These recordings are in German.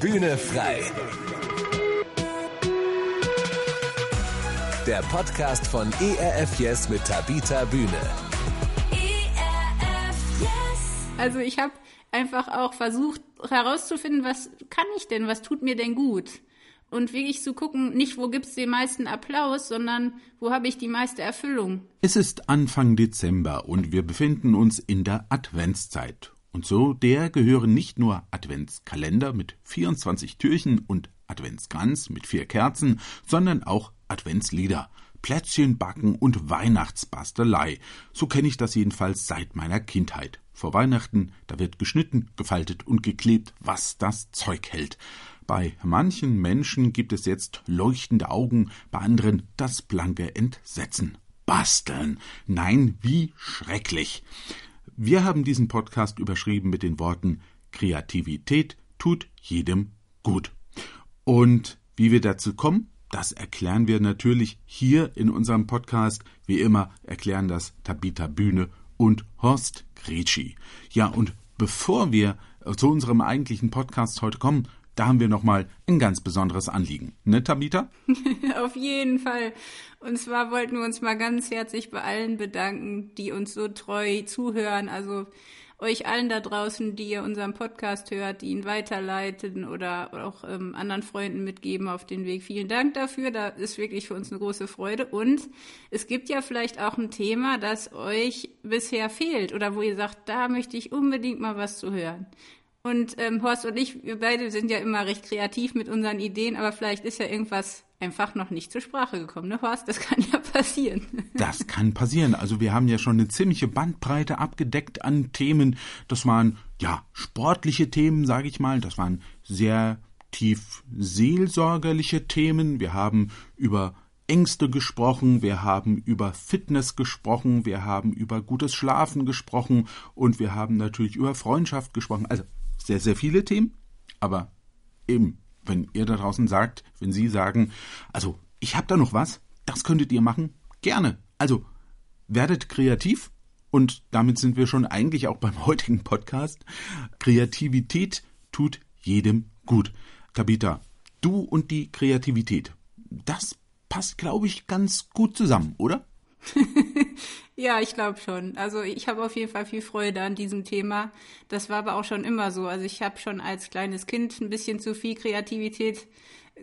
Bühne frei. Der Podcast von ERF Yes mit Tabita Bühne. Also ich habe einfach auch versucht herauszufinden, was kann ich denn, was tut mir denn gut? Und wirklich zu gucken, nicht wo gibt's den meisten Applaus, sondern wo habe ich die meiste Erfüllung. Es ist Anfang Dezember und wir befinden uns in der Adventszeit. Und so der gehören nicht nur Adventskalender mit 24 Türchen und Adventskranz mit vier Kerzen, sondern auch Adventslieder. Plätzchen backen und Weihnachtsbastelei. So kenne ich das jedenfalls seit meiner Kindheit. Vor Weihnachten, da wird geschnitten, gefaltet und geklebt, was das Zeug hält. Bei manchen Menschen gibt es jetzt leuchtende Augen, bei anderen das blanke Entsetzen. Basteln. Nein, wie schrecklich. Wir haben diesen Podcast überschrieben mit den Worten Kreativität tut jedem gut. Und wie wir dazu kommen, das erklären wir natürlich hier in unserem Podcast. Wie immer erklären das Tabita Bühne und Horst Gretschi. Ja, und bevor wir zu unserem eigentlichen Podcast heute kommen, da haben wir nochmal ein ganz besonderes Anliegen. Ne, Tabita? Auf jeden Fall. Und zwar wollten wir uns mal ganz herzlich bei allen bedanken, die uns so treu zuhören. Also euch allen da draußen, die ihr unseren Podcast hört, die ihn weiterleiten oder auch ähm, anderen Freunden mitgeben auf den Weg. Vielen Dank dafür. Da ist wirklich für uns eine große Freude. Und es gibt ja vielleicht auch ein Thema, das euch bisher fehlt oder wo ihr sagt, da möchte ich unbedingt mal was zu hören. Und ähm, Horst und ich, wir beide sind ja immer recht kreativ mit unseren Ideen, aber vielleicht ist ja irgendwas einfach noch nicht zur Sprache gekommen, ne Horst? Das kann ja passieren. Das kann passieren. Also wir haben ja schon eine ziemliche Bandbreite abgedeckt an Themen. Das waren ja sportliche Themen, sage ich mal. Das waren sehr tief seelsorgerliche Themen. Wir haben über Ängste gesprochen, wir haben über Fitness gesprochen, wir haben über gutes Schlafen gesprochen und wir haben natürlich über Freundschaft gesprochen. Also sehr, sehr viele Themen, aber eben, wenn ihr da draußen sagt, wenn Sie sagen, also ich habe da noch was, das könntet ihr machen, gerne. Also werdet kreativ und damit sind wir schon eigentlich auch beim heutigen Podcast. Kreativität tut jedem gut. Tabita, du und die Kreativität, das passt, glaube ich, ganz gut zusammen, oder? ja, ich glaube schon. Also ich habe auf jeden Fall viel Freude an diesem Thema. Das war aber auch schon immer so. Also ich habe schon als kleines Kind ein bisschen zu viel Kreativität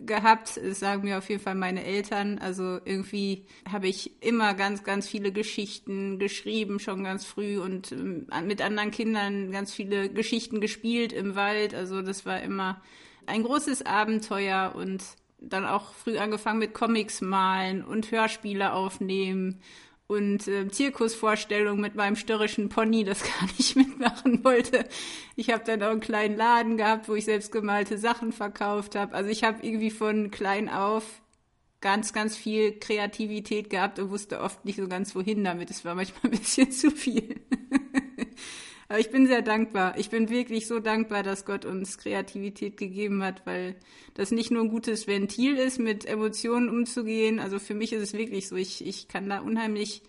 gehabt. Das sagen mir auf jeden Fall meine Eltern. Also irgendwie habe ich immer ganz, ganz viele Geschichten geschrieben, schon ganz früh und ähm, mit anderen Kindern ganz viele Geschichten gespielt im Wald. Also das war immer ein großes Abenteuer und dann auch früh angefangen mit Comics malen und Hörspiele aufnehmen und äh, Zirkusvorstellungen mit meinem störrischen Pony, das gar nicht mitmachen wollte. Ich habe dann auch einen kleinen Laden gehabt, wo ich selbst gemalte Sachen verkauft habe. Also ich habe irgendwie von klein auf ganz, ganz viel Kreativität gehabt und wusste oft nicht so ganz wohin damit. Es war manchmal ein bisschen zu viel. Aber ich bin sehr dankbar. Ich bin wirklich so dankbar, dass Gott uns Kreativität gegeben hat, weil das nicht nur ein gutes Ventil ist, mit Emotionen umzugehen. Also für mich ist es wirklich so, ich, ich kann da unheimlich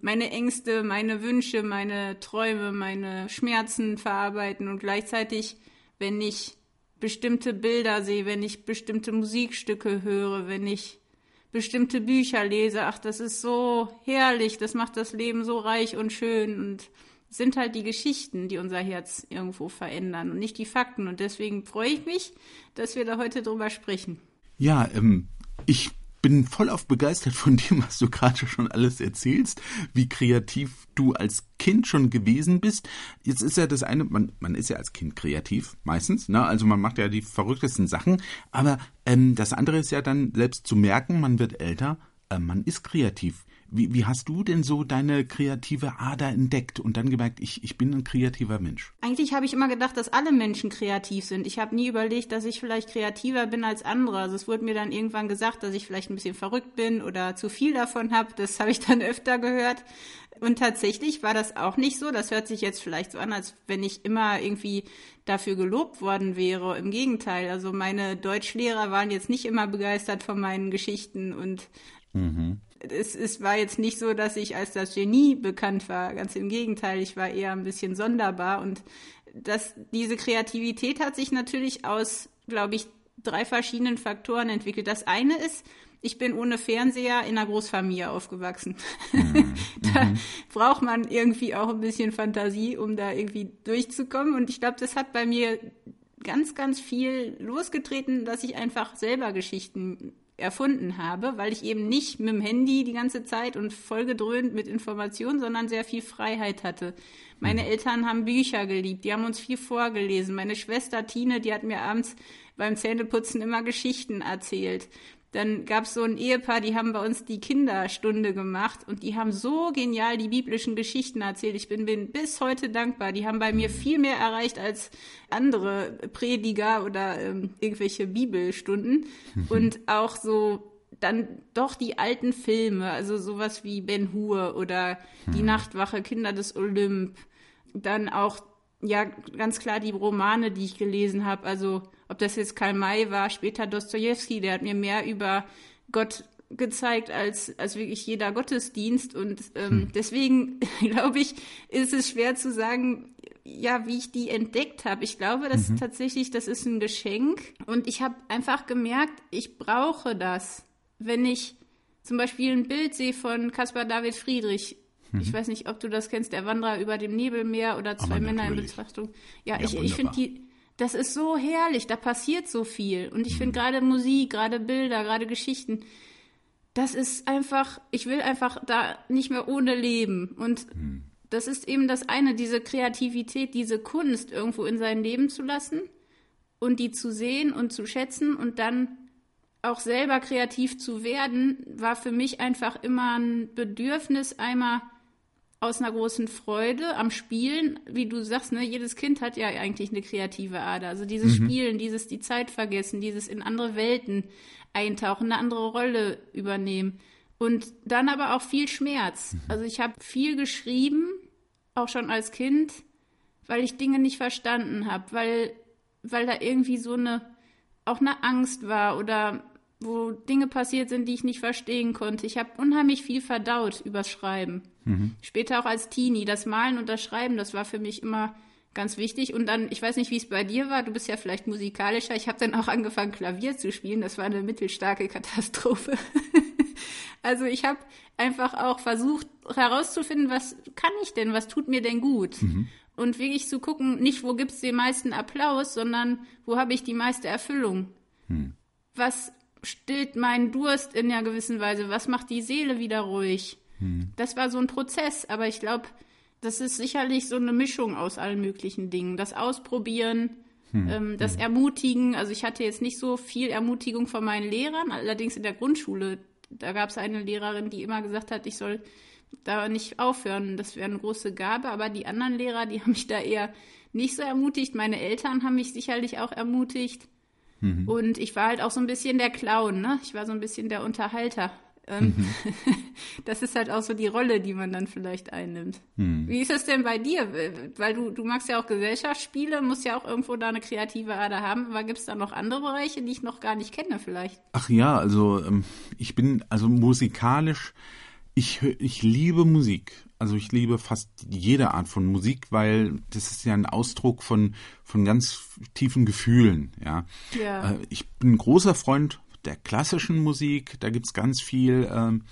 meine Ängste, meine Wünsche, meine Träume, meine Schmerzen verarbeiten und gleichzeitig, wenn ich bestimmte Bilder sehe, wenn ich bestimmte Musikstücke höre, wenn ich bestimmte Bücher lese, ach, das ist so herrlich, das macht das Leben so reich und schön und sind halt die Geschichten, die unser Herz irgendwo verändern und nicht die Fakten. Und deswegen freue ich mich, dass wir da heute drüber sprechen. Ja, ähm, ich bin voll auf begeistert von dem, was du gerade schon alles erzählst, wie kreativ du als Kind schon gewesen bist. Jetzt ist ja das eine, man, man ist ja als Kind kreativ, meistens, ne? Also man macht ja die verrücktesten Sachen, aber ähm, das andere ist ja dann selbst zu merken, man wird älter, äh, man ist kreativ. Wie, wie hast du denn so deine kreative Ader entdeckt und dann gemerkt, ich, ich bin ein kreativer Mensch? Eigentlich habe ich immer gedacht, dass alle Menschen kreativ sind. Ich habe nie überlegt, dass ich vielleicht kreativer bin als andere. Also es wurde mir dann irgendwann gesagt, dass ich vielleicht ein bisschen verrückt bin oder zu viel davon habe. Das habe ich dann öfter gehört. Und tatsächlich war das auch nicht so. Das hört sich jetzt vielleicht so an, als wenn ich immer irgendwie dafür gelobt worden wäre. Im Gegenteil. Also meine Deutschlehrer waren jetzt nicht immer begeistert von meinen Geschichten und mhm es, es war jetzt nicht so, dass ich als das Genie bekannt war. Ganz im Gegenteil, ich war eher ein bisschen sonderbar. Und das, diese Kreativität hat sich natürlich aus glaube ich, drei verschiedenen Faktoren entwickelt. Das eine ist, ich bin ohne Fernseher in einer Großfamilie aufgewachsen. Mhm. da mhm. braucht man irgendwie auch ein bisschen Fantasie, um da irgendwie durchzukommen. Und ich glaube, das hat bei mir ganz, ganz viel losgetreten, dass ich einfach selber Geschichten erfunden habe, weil ich eben nicht mit dem Handy die ganze Zeit und vollgedröhnt mit Informationen, sondern sehr viel Freiheit hatte. Meine mhm. Eltern haben Bücher geliebt, die haben uns viel vorgelesen. Meine Schwester Tine, die hat mir abends beim Zähneputzen immer Geschichten erzählt. Dann gab es so ein Ehepaar, die haben bei uns die Kinderstunde gemacht und die haben so genial die biblischen Geschichten erzählt. Ich bin, bin bis heute dankbar. Die haben bei mir viel mehr erreicht als andere Prediger oder ähm, irgendwelche Bibelstunden. Mhm. Und auch so dann doch die alten Filme, also sowas wie Ben Hur oder Die mhm. Nachtwache, Kinder des Olymp. Dann auch, ja, ganz klar die Romane, die ich gelesen habe. Also ob das jetzt Karl May war, später Dostoevsky, der hat mir mehr über Gott gezeigt als, als wirklich jeder Gottesdienst. Und ähm, hm. deswegen, glaube ich, ist es schwer zu sagen, ja, wie ich die entdeckt habe. Ich glaube, dass mhm. tatsächlich, das ist ein Geschenk. Und ich habe einfach gemerkt, ich brauche das. Wenn ich zum Beispiel ein Bild sehe von Caspar David Friedrich, mhm. ich weiß nicht, ob du das kennst, der Wanderer über dem Nebelmeer oder zwei Männer in Betrachtung. Ja, ja ich, ich finde die, das ist so herrlich, da passiert so viel. Und ich finde mhm. gerade Musik, gerade Bilder, gerade Geschichten, das ist einfach, ich will einfach da nicht mehr ohne leben. Und mhm. das ist eben das eine, diese Kreativität, diese Kunst irgendwo in sein Leben zu lassen und die zu sehen und zu schätzen und dann auch selber kreativ zu werden, war für mich einfach immer ein Bedürfnis, einmal aus einer großen Freude am Spielen, wie du sagst, ne, jedes Kind hat ja eigentlich eine kreative Ader. Also dieses mhm. Spielen, dieses die Zeit vergessen, dieses in andere Welten eintauchen, eine andere Rolle übernehmen. Und dann aber auch viel Schmerz. Mhm. Also ich habe viel geschrieben, auch schon als Kind, weil ich Dinge nicht verstanden habe, weil, weil da irgendwie so eine, auch eine Angst war oder wo Dinge passiert sind, die ich nicht verstehen konnte. Ich habe unheimlich viel verdaut übers Schreiben. Mhm. Später auch als Teenie. Das Malen und das Schreiben, das war für mich immer ganz wichtig. Und dann, ich weiß nicht, wie es bei dir war, du bist ja vielleicht musikalischer. Ich habe dann auch angefangen, Klavier zu spielen. Das war eine mittelstarke Katastrophe. also ich habe einfach auch versucht herauszufinden, was kann ich denn, was tut mir denn gut? Mhm. Und wirklich zu gucken, nicht wo gibt es den meisten Applaus, sondern wo habe ich die meiste Erfüllung? Mhm. Was stillt meinen Durst in einer gewissen Weise? Was macht die Seele wieder ruhig? Hm. Das war so ein Prozess, aber ich glaube, das ist sicherlich so eine Mischung aus allen möglichen Dingen. Das Ausprobieren, hm. ähm, das hm. Ermutigen. Also ich hatte jetzt nicht so viel Ermutigung von meinen Lehrern, allerdings in der Grundschule. Da gab es eine Lehrerin, die immer gesagt hat, ich soll da nicht aufhören. Das wäre eine große Gabe. Aber die anderen Lehrer, die haben mich da eher nicht so ermutigt. Meine Eltern haben mich sicherlich auch ermutigt. Mhm. Und ich war halt auch so ein bisschen der Clown, ne? Ich war so ein bisschen der Unterhalter. Ähm, mhm. das ist halt auch so die Rolle, die man dann vielleicht einnimmt. Mhm. Wie ist es denn bei dir? Weil du, du magst ja auch Gesellschaftsspiele, musst ja auch irgendwo da eine kreative Ader haben, aber gibt es da noch andere Bereiche, die ich noch gar nicht kenne vielleicht? Ach ja, also ähm, ich bin also musikalisch, ich, ich liebe Musik. Also ich liebe fast jede Art von Musik, weil das ist ja ein Ausdruck von, von ganz tiefen Gefühlen. Ja. ja. Äh, ich bin ein großer Freund der klassischen Musik. Da gibt's ganz viel, ähm,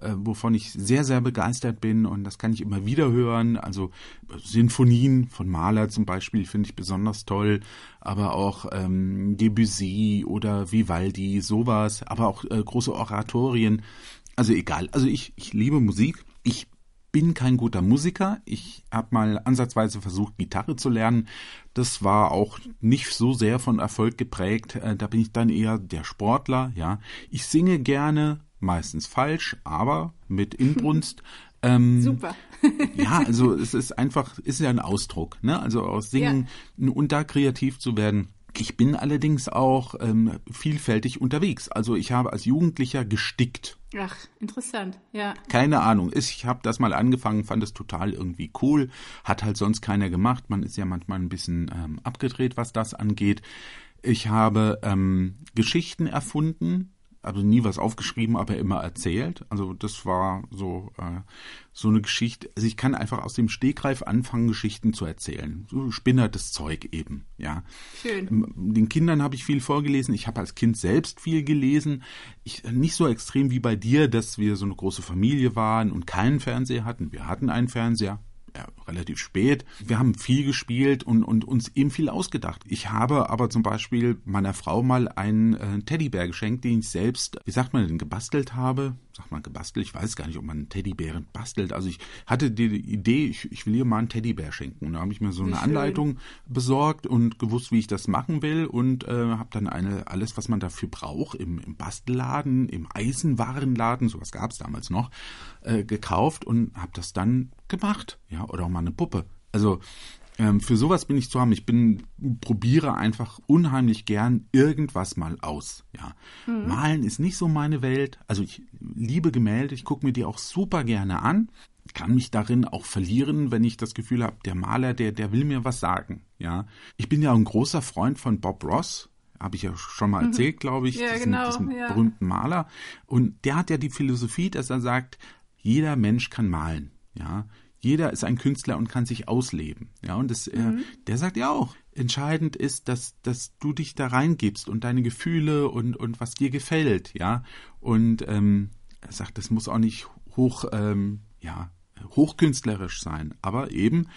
äh, wovon ich sehr, sehr begeistert bin und das kann ich immer wieder hören. Also Sinfonien von Mahler zum Beispiel finde ich besonders toll, aber auch ähm, Debussy oder Vivaldi, sowas, aber auch äh, große Oratorien. Also egal. Also ich, ich liebe Musik. Ich bin kein guter Musiker. Ich habe mal ansatzweise versucht, Gitarre zu lernen. Das war auch nicht so sehr von Erfolg geprägt. Äh, da bin ich dann eher der Sportler, ja. Ich singe gerne, meistens falsch, aber mit Inbrunst. Ähm, Super. ja, also es ist einfach, ist ja ein Ausdruck, ne? Also aus Singen ja. und da kreativ zu werden. Ich bin allerdings auch ähm, vielfältig unterwegs. Also ich habe als Jugendlicher gestickt. Ach, interessant, ja. Keine Ahnung. Ich habe das mal angefangen, fand es total irgendwie cool. Hat halt sonst keiner gemacht. Man ist ja manchmal ein bisschen ähm, abgedreht, was das angeht. Ich habe ähm, Geschichten erfunden, also nie was aufgeschrieben, aber immer erzählt. Also das war so äh, so eine Geschichte. Also ich kann einfach aus dem Stegreif anfangen, Geschichten zu erzählen. So spinnertes Zeug eben, ja. Schön. Ähm, den Kindern habe ich viel vorgelesen. Ich habe als Kind selbst viel gelesen. Ich, nicht so extrem wie bei dir, dass wir so eine große Familie waren und keinen Fernseher hatten. Wir hatten einen Fernseher, ja, relativ spät. Wir haben viel gespielt und, und uns eben viel ausgedacht. Ich habe aber zum Beispiel meiner Frau mal einen äh, Teddybär geschenkt, den ich selbst, wie sagt man denn, gebastelt habe. Sagt man gebastelt? Ich weiß gar nicht, ob man einen Teddybären bastelt. Also ich hatte die Idee, ich, ich will ihr mal einen Teddybär schenken. Und da habe ich mir so eine Anleitung besorgt und gewusst, wie ich das machen will und äh, habe dann eine alles, was man dafür braucht, im, im Bastelladen, im Eisenwarenladen, sowas gab es damals noch, äh, gekauft und habe das dann gemacht. Ja, oder auch mal eine Puppe. Also ähm, für sowas bin ich zu haben. Ich bin probiere einfach unheimlich gern irgendwas mal aus. Ja, mhm. Malen ist nicht so meine Welt. Also ich liebe Gemälde. Ich gucke mir die auch super gerne an. Kann mich darin auch verlieren, wenn ich das Gefühl habe, der Maler, der der will mir was sagen. Ja, ich bin ja ein großer Freund von Bob Ross habe ich ja schon mal mhm. erzählt, mhm. glaube ich, ja, diesen, genau, diesen ja. berühmten Maler. Und der hat ja die Philosophie, dass er sagt, jeder Mensch kann malen. Ja, jeder ist ein Künstler und kann sich ausleben. Ja, und das, mhm. äh, der sagt ja auch, entscheidend ist, dass, dass du dich da reingibst und deine Gefühle und, und was dir gefällt. Ja, und ähm, er sagt, das muss auch nicht hoch, ähm, ja, hochkünstlerisch sein, aber eben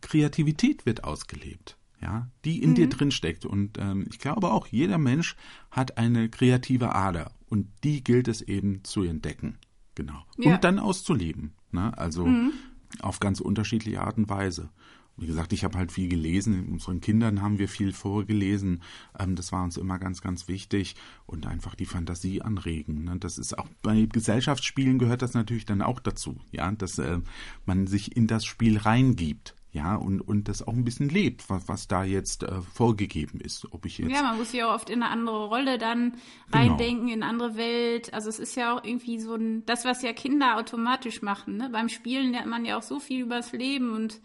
Kreativität wird ausgelebt. Ja, die in mhm. dir drin steckt. Und ähm, ich glaube auch, jeder Mensch hat eine kreative Ader und die gilt es eben zu entdecken. Genau. Ja. Und dann auszuleben. Ne? Also mhm auf ganz unterschiedliche Art und Weise. Wie gesagt, ich habe halt viel gelesen. Unseren Kindern haben wir viel vorgelesen. Ähm, das war uns immer ganz, ganz wichtig. Und einfach die Fantasie anregen. Ne? Das ist auch bei Gesellschaftsspielen gehört das natürlich dann auch dazu. Ja, dass äh, man sich in das Spiel reingibt ja, und, und das auch ein bisschen lebt, was, was da jetzt äh, vorgegeben ist. Ob ich jetzt ja, man muss sich auch oft in eine andere Rolle dann genau. reindenken, genau. in eine andere Welt. Also es ist ja auch irgendwie so ein, das, was ja Kinder automatisch machen. Ne? Beim Spielen lernt man ja auch so viel übers Leben und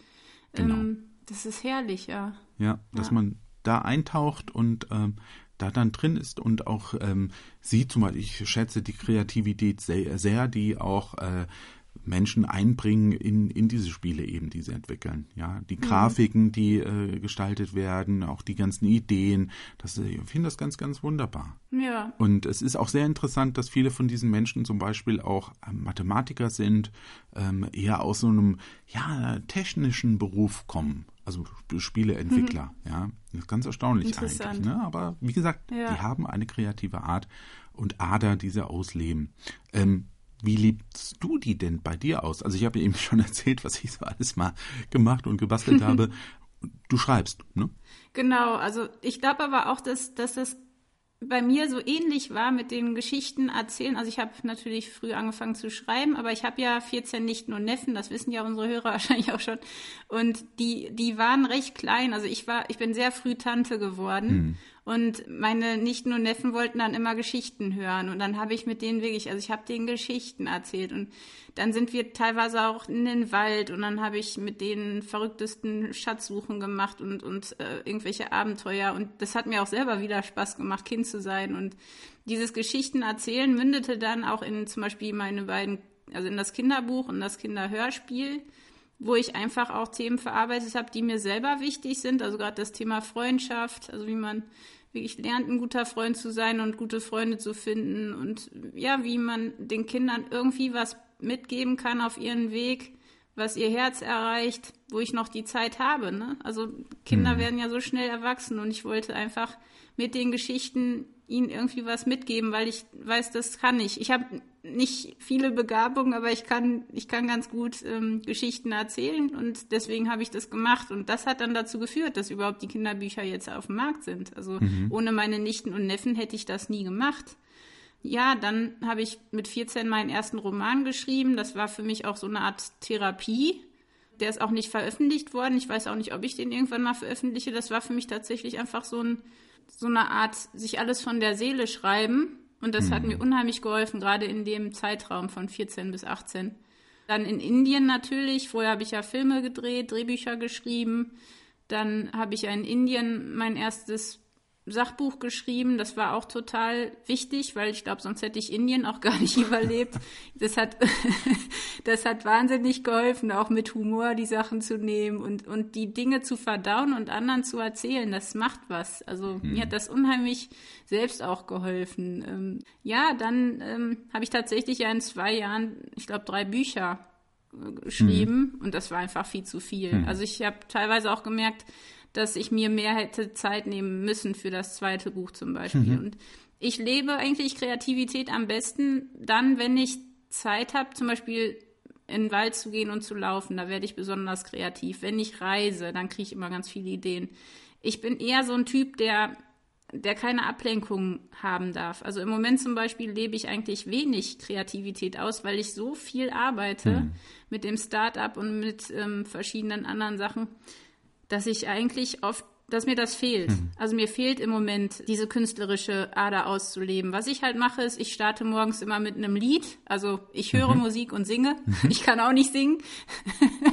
ähm, genau. das ist herrlich, ja. Ja, dass ja. man da eintaucht und ähm, da dann drin ist und auch ähm, sie zum Beispiel, ich schätze die Kreativität sehr, sehr die auch äh, Menschen einbringen in, in diese Spiele eben, die sie entwickeln. Ja, die mhm. Grafiken, die äh, gestaltet werden, auch die ganzen Ideen, das, ich finde das ganz, ganz wunderbar. Ja. Und es ist auch sehr interessant, dass viele von diesen Menschen zum Beispiel auch ähm, Mathematiker sind, ähm, eher aus so einem, ja, technischen Beruf kommen. Also Spieleentwickler, mhm. ja. Das ist ganz erstaunlich eigentlich. Ne? Aber wie gesagt, ja. die haben eine kreative Art und Ader, die sie ausleben. Ähm, wie liebst du die denn bei dir aus? Also ich habe eben schon erzählt, was ich so alles mal gemacht und gebastelt habe. Du schreibst, ne? Genau, also ich glaube aber auch, dass, dass das bei mir so ähnlich war mit den Geschichten erzählen. Also ich habe natürlich früh angefangen zu schreiben, aber ich habe ja 14 Nichten und Neffen, das wissen ja unsere Hörer wahrscheinlich auch schon. Und die, die waren recht klein. Also ich war, ich bin sehr früh Tante geworden. Hm. Und meine Nichten und Neffen wollten dann immer Geschichten hören. Und dann habe ich mit denen wirklich, also ich habe denen Geschichten erzählt. Und dann sind wir teilweise auch in den Wald. Und dann habe ich mit denen verrücktesten Schatzsuchen gemacht und, und äh, irgendwelche Abenteuer. Und das hat mir auch selber wieder Spaß gemacht, Kind zu sein. Und dieses Geschichten erzählen mündete dann auch in zum Beispiel meine beiden, also in das Kinderbuch und das Kinderhörspiel wo ich einfach auch Themen verarbeitet habe, die mir selber wichtig sind. Also gerade das Thema Freundschaft, also wie man wirklich lernt, ein guter Freund zu sein und gute Freunde zu finden und ja, wie man den Kindern irgendwie was mitgeben kann auf ihren Weg, was ihr Herz erreicht, wo ich noch die Zeit habe. Ne? Also Kinder mhm. werden ja so schnell erwachsen und ich wollte einfach mit den Geschichten ihnen irgendwie was mitgeben, weil ich weiß, das kann ich. Ich habe nicht viele Begabungen, aber ich kann, ich kann ganz gut ähm, Geschichten erzählen und deswegen habe ich das gemacht. Und das hat dann dazu geführt, dass überhaupt die Kinderbücher jetzt auf dem Markt sind. Also mhm. ohne meine Nichten und Neffen hätte ich das nie gemacht. Ja, dann habe ich mit 14 meinen ersten Roman geschrieben. Das war für mich auch so eine Art Therapie. Der ist auch nicht veröffentlicht worden. Ich weiß auch nicht, ob ich den irgendwann mal veröffentliche. Das war für mich tatsächlich einfach so ein so eine Art sich alles von der Seele schreiben. Und das mhm. hat mir unheimlich geholfen, gerade in dem Zeitraum von 14 bis 18. Dann in Indien natürlich. Vorher habe ich ja Filme gedreht, Drehbücher geschrieben. Dann habe ich ja in Indien mein erstes Sachbuch geschrieben. Das war auch total wichtig, weil ich glaube, sonst hätte ich Indien auch gar nicht überlebt. Das hat, das hat wahnsinnig geholfen, auch mit Humor die Sachen zu nehmen und, und die Dinge zu verdauen und anderen zu erzählen. Das macht was. Also mhm. mir hat das unheimlich selbst auch geholfen. Ähm, ja, dann ähm, habe ich tatsächlich ja in zwei Jahren, ich glaube, drei Bücher äh, geschrieben mhm. und das war einfach viel zu viel. Mhm. Also ich habe teilweise auch gemerkt, dass ich mir mehr hätte Zeit nehmen müssen für das zweite Buch zum Beispiel. Mhm. Und ich lebe eigentlich Kreativität am besten dann, wenn ich Zeit habe, zum Beispiel in den Wald zu gehen und zu laufen. Da werde ich besonders kreativ. Wenn ich reise, dann kriege ich immer ganz viele Ideen. Ich bin eher so ein Typ, der der keine Ablenkung haben darf. Also im Moment zum Beispiel lebe ich eigentlich wenig Kreativität aus, weil ich so viel arbeite hm. mit dem Start-up und mit ähm, verschiedenen anderen Sachen, dass ich eigentlich oft, dass mir das fehlt. Mhm. Also mir fehlt im Moment diese künstlerische Ader auszuleben. Was ich halt mache, ist, ich starte morgens immer mit einem Lied. Also ich höre mhm. Musik und singe. Mhm. Ich kann auch nicht singen.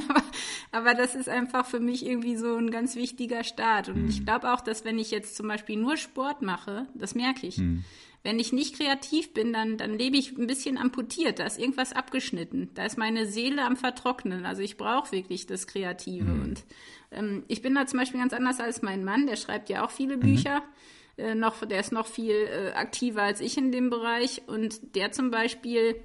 aber, aber, das ist einfach für mich irgendwie so ein ganz wichtiger Start. Und ich mhm. glaube auch, dass wenn ich jetzt zum Beispiel nur Sport mache, das merke ich mhm. Wenn ich nicht kreativ bin, dann, dann lebe ich ein bisschen amputiert. Da ist irgendwas abgeschnitten. Da ist meine Seele am Vertrocknen. Also ich brauche wirklich das Kreative. Mhm. Und ähm, ich bin da zum Beispiel ganz anders als mein Mann. Der schreibt ja auch viele mhm. Bücher. Äh, noch, der ist noch viel äh, aktiver als ich in dem Bereich. Und der zum Beispiel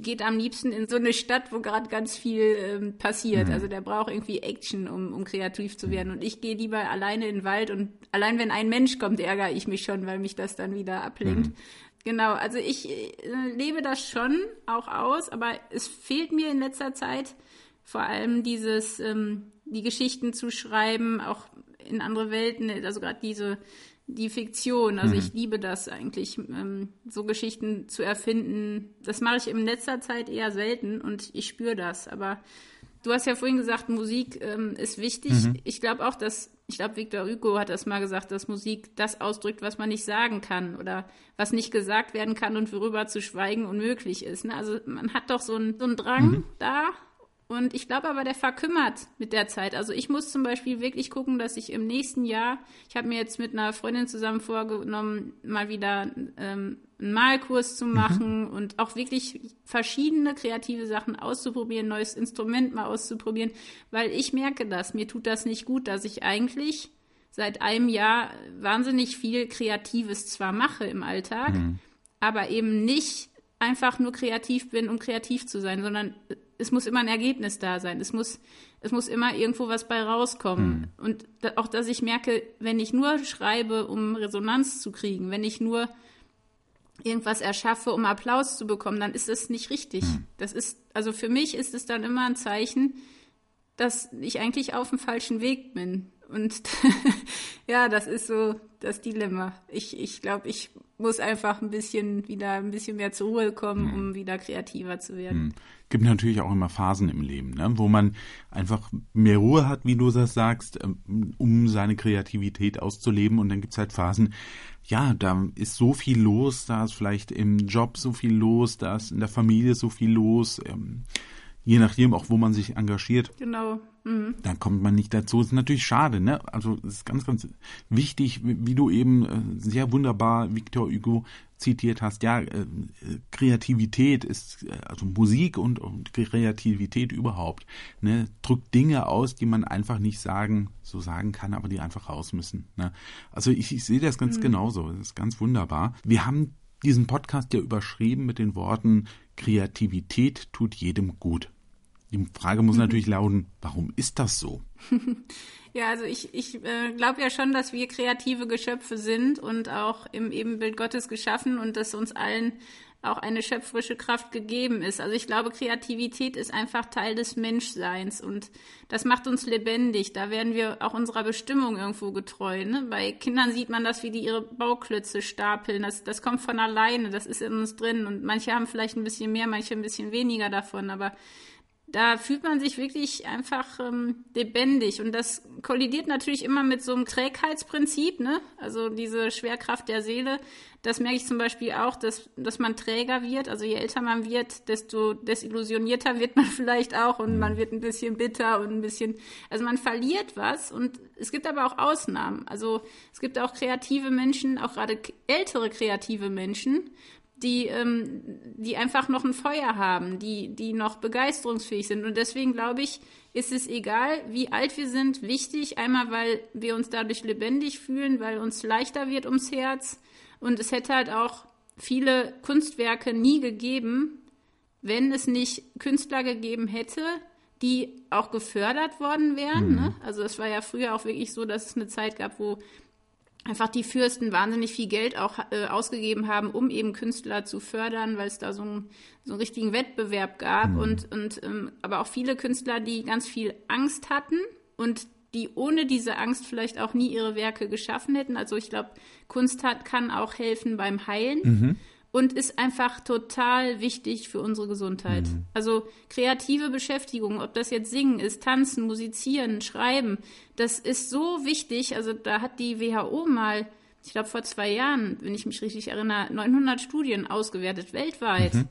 geht am liebsten in so eine Stadt, wo gerade ganz viel ähm, passiert. Mhm. Also der braucht irgendwie Action, um, um kreativ zu werden. Und ich gehe lieber alleine in den Wald und allein wenn ein Mensch kommt, ärgere ich mich schon, weil mich das dann wieder ablenkt. Mhm. Genau, also ich äh, lebe das schon auch aus, aber es fehlt mir in letzter Zeit vor allem dieses, ähm, die Geschichten zu schreiben, auch in andere Welten, also gerade diese die Fiktion. Also mhm. ich liebe das eigentlich, ähm, so Geschichten zu erfinden. Das mache ich in letzter Zeit eher selten und ich spüre das. Aber du hast ja vorhin gesagt, Musik ähm, ist wichtig. Mhm. Ich glaube auch, dass, ich glaube, Victor Hugo hat das mal gesagt, dass Musik das ausdrückt, was man nicht sagen kann oder was nicht gesagt werden kann und worüber zu schweigen unmöglich ist. Ne? Also man hat doch so einen, so einen Drang mhm. da und ich glaube aber, der verkümmert mit der Zeit. Also ich muss zum Beispiel wirklich gucken, dass ich im nächsten Jahr, ich habe mir jetzt mit einer Freundin zusammen vorgenommen, mal wieder ähm, einen Malkurs zu mhm. machen mhm. und auch wirklich verschiedene kreative Sachen auszuprobieren, neues Instrument mal auszuprobieren, weil ich merke das, mir tut das nicht gut, dass ich eigentlich seit einem Jahr wahnsinnig viel Kreatives zwar mache im Alltag, mhm. aber eben nicht einfach nur kreativ bin, um kreativ zu sein, sondern es muss immer ein Ergebnis da sein. Es muss, es muss immer irgendwo was bei rauskommen. Mhm. Und da, auch, dass ich merke, wenn ich nur schreibe, um Resonanz zu kriegen, wenn ich nur irgendwas erschaffe, um Applaus zu bekommen, dann ist das nicht richtig. Mhm. Das ist, also für mich ist es dann immer ein Zeichen, dass ich eigentlich auf dem falschen Weg bin. Und ja, das ist so das Dilemma. Ich, ich glaube, ich muss einfach ein bisschen wieder ein bisschen mehr zur Ruhe kommen, mhm. um wieder kreativer zu werden. Mhm. Gibt natürlich auch immer Phasen im Leben, ne, wo man einfach mehr Ruhe hat, wie du das sagst, ähm, um seine Kreativität auszuleben. Und dann gibt's halt Phasen, ja, da ist so viel los, da ist vielleicht im Job so viel los, da ist in der Familie so viel los. Ähm, je nachdem auch, wo man sich engagiert. Genau. Mhm. Dann kommt man nicht dazu. Das ist natürlich schade, ne? Also es ist ganz, ganz wichtig, wie du eben äh, sehr wunderbar Victor Hugo zitiert hast. Ja, äh, Kreativität ist, äh, also Musik und, und Kreativität überhaupt, ne, drückt Dinge aus, die man einfach nicht sagen, so sagen kann, aber die einfach raus müssen. Ne? Also ich, ich sehe das ganz mhm. genauso. Das ist ganz wunderbar. Wir haben diesen Podcast ja überschrieben mit den Worten Kreativität tut jedem gut. Die Frage muss natürlich lauten, warum ist das so? Ja, also ich, ich äh, glaube ja schon, dass wir kreative Geschöpfe sind und auch im Ebenbild Gottes geschaffen und dass uns allen auch eine schöpferische Kraft gegeben ist. Also ich glaube, Kreativität ist einfach Teil des Menschseins und das macht uns lebendig. Da werden wir auch unserer Bestimmung irgendwo getreu. Ne? Bei Kindern sieht man das, wie die ihre Bauklötze stapeln. Das, das kommt von alleine, das ist in uns drin und manche haben vielleicht ein bisschen mehr, manche ein bisschen weniger davon, aber da fühlt man sich wirklich einfach ähm, lebendig. Und das kollidiert natürlich immer mit so einem Trägheitsprinzip, ne? Also diese Schwerkraft der Seele. Das merke ich zum Beispiel auch, dass, dass man träger wird. Also je älter man wird, desto desillusionierter wird man vielleicht auch und man wird ein bisschen bitter und ein bisschen, also man verliert was und es gibt aber auch Ausnahmen. Also es gibt auch kreative Menschen, auch gerade ältere kreative Menschen, die, ähm, die einfach noch ein Feuer haben, die, die noch begeisterungsfähig sind. Und deswegen glaube ich, ist es egal, wie alt wir sind, wichtig, einmal weil wir uns dadurch lebendig fühlen, weil uns leichter wird ums Herz. Und es hätte halt auch viele Kunstwerke nie gegeben, wenn es nicht Künstler gegeben hätte, die auch gefördert worden wären. Mhm. Ne? Also es war ja früher auch wirklich so, dass es eine Zeit gab, wo einfach die Fürsten wahnsinnig viel Geld auch äh, ausgegeben haben, um eben Künstler zu fördern, weil es da so, ein, so einen richtigen Wettbewerb gab mhm. und, und ähm, aber auch viele Künstler, die ganz viel Angst hatten und die ohne diese Angst vielleicht auch nie ihre Werke geschaffen hätten. Also ich glaube, Kunst hat, kann auch helfen beim Heilen. Mhm und ist einfach total wichtig für unsere Gesundheit. Mhm. Also kreative Beschäftigung, ob das jetzt Singen ist, Tanzen, Musizieren, Schreiben, das ist so wichtig. Also da hat die WHO mal, ich glaube vor zwei Jahren, wenn ich mich richtig erinnere, 900 Studien ausgewertet weltweit. Mhm.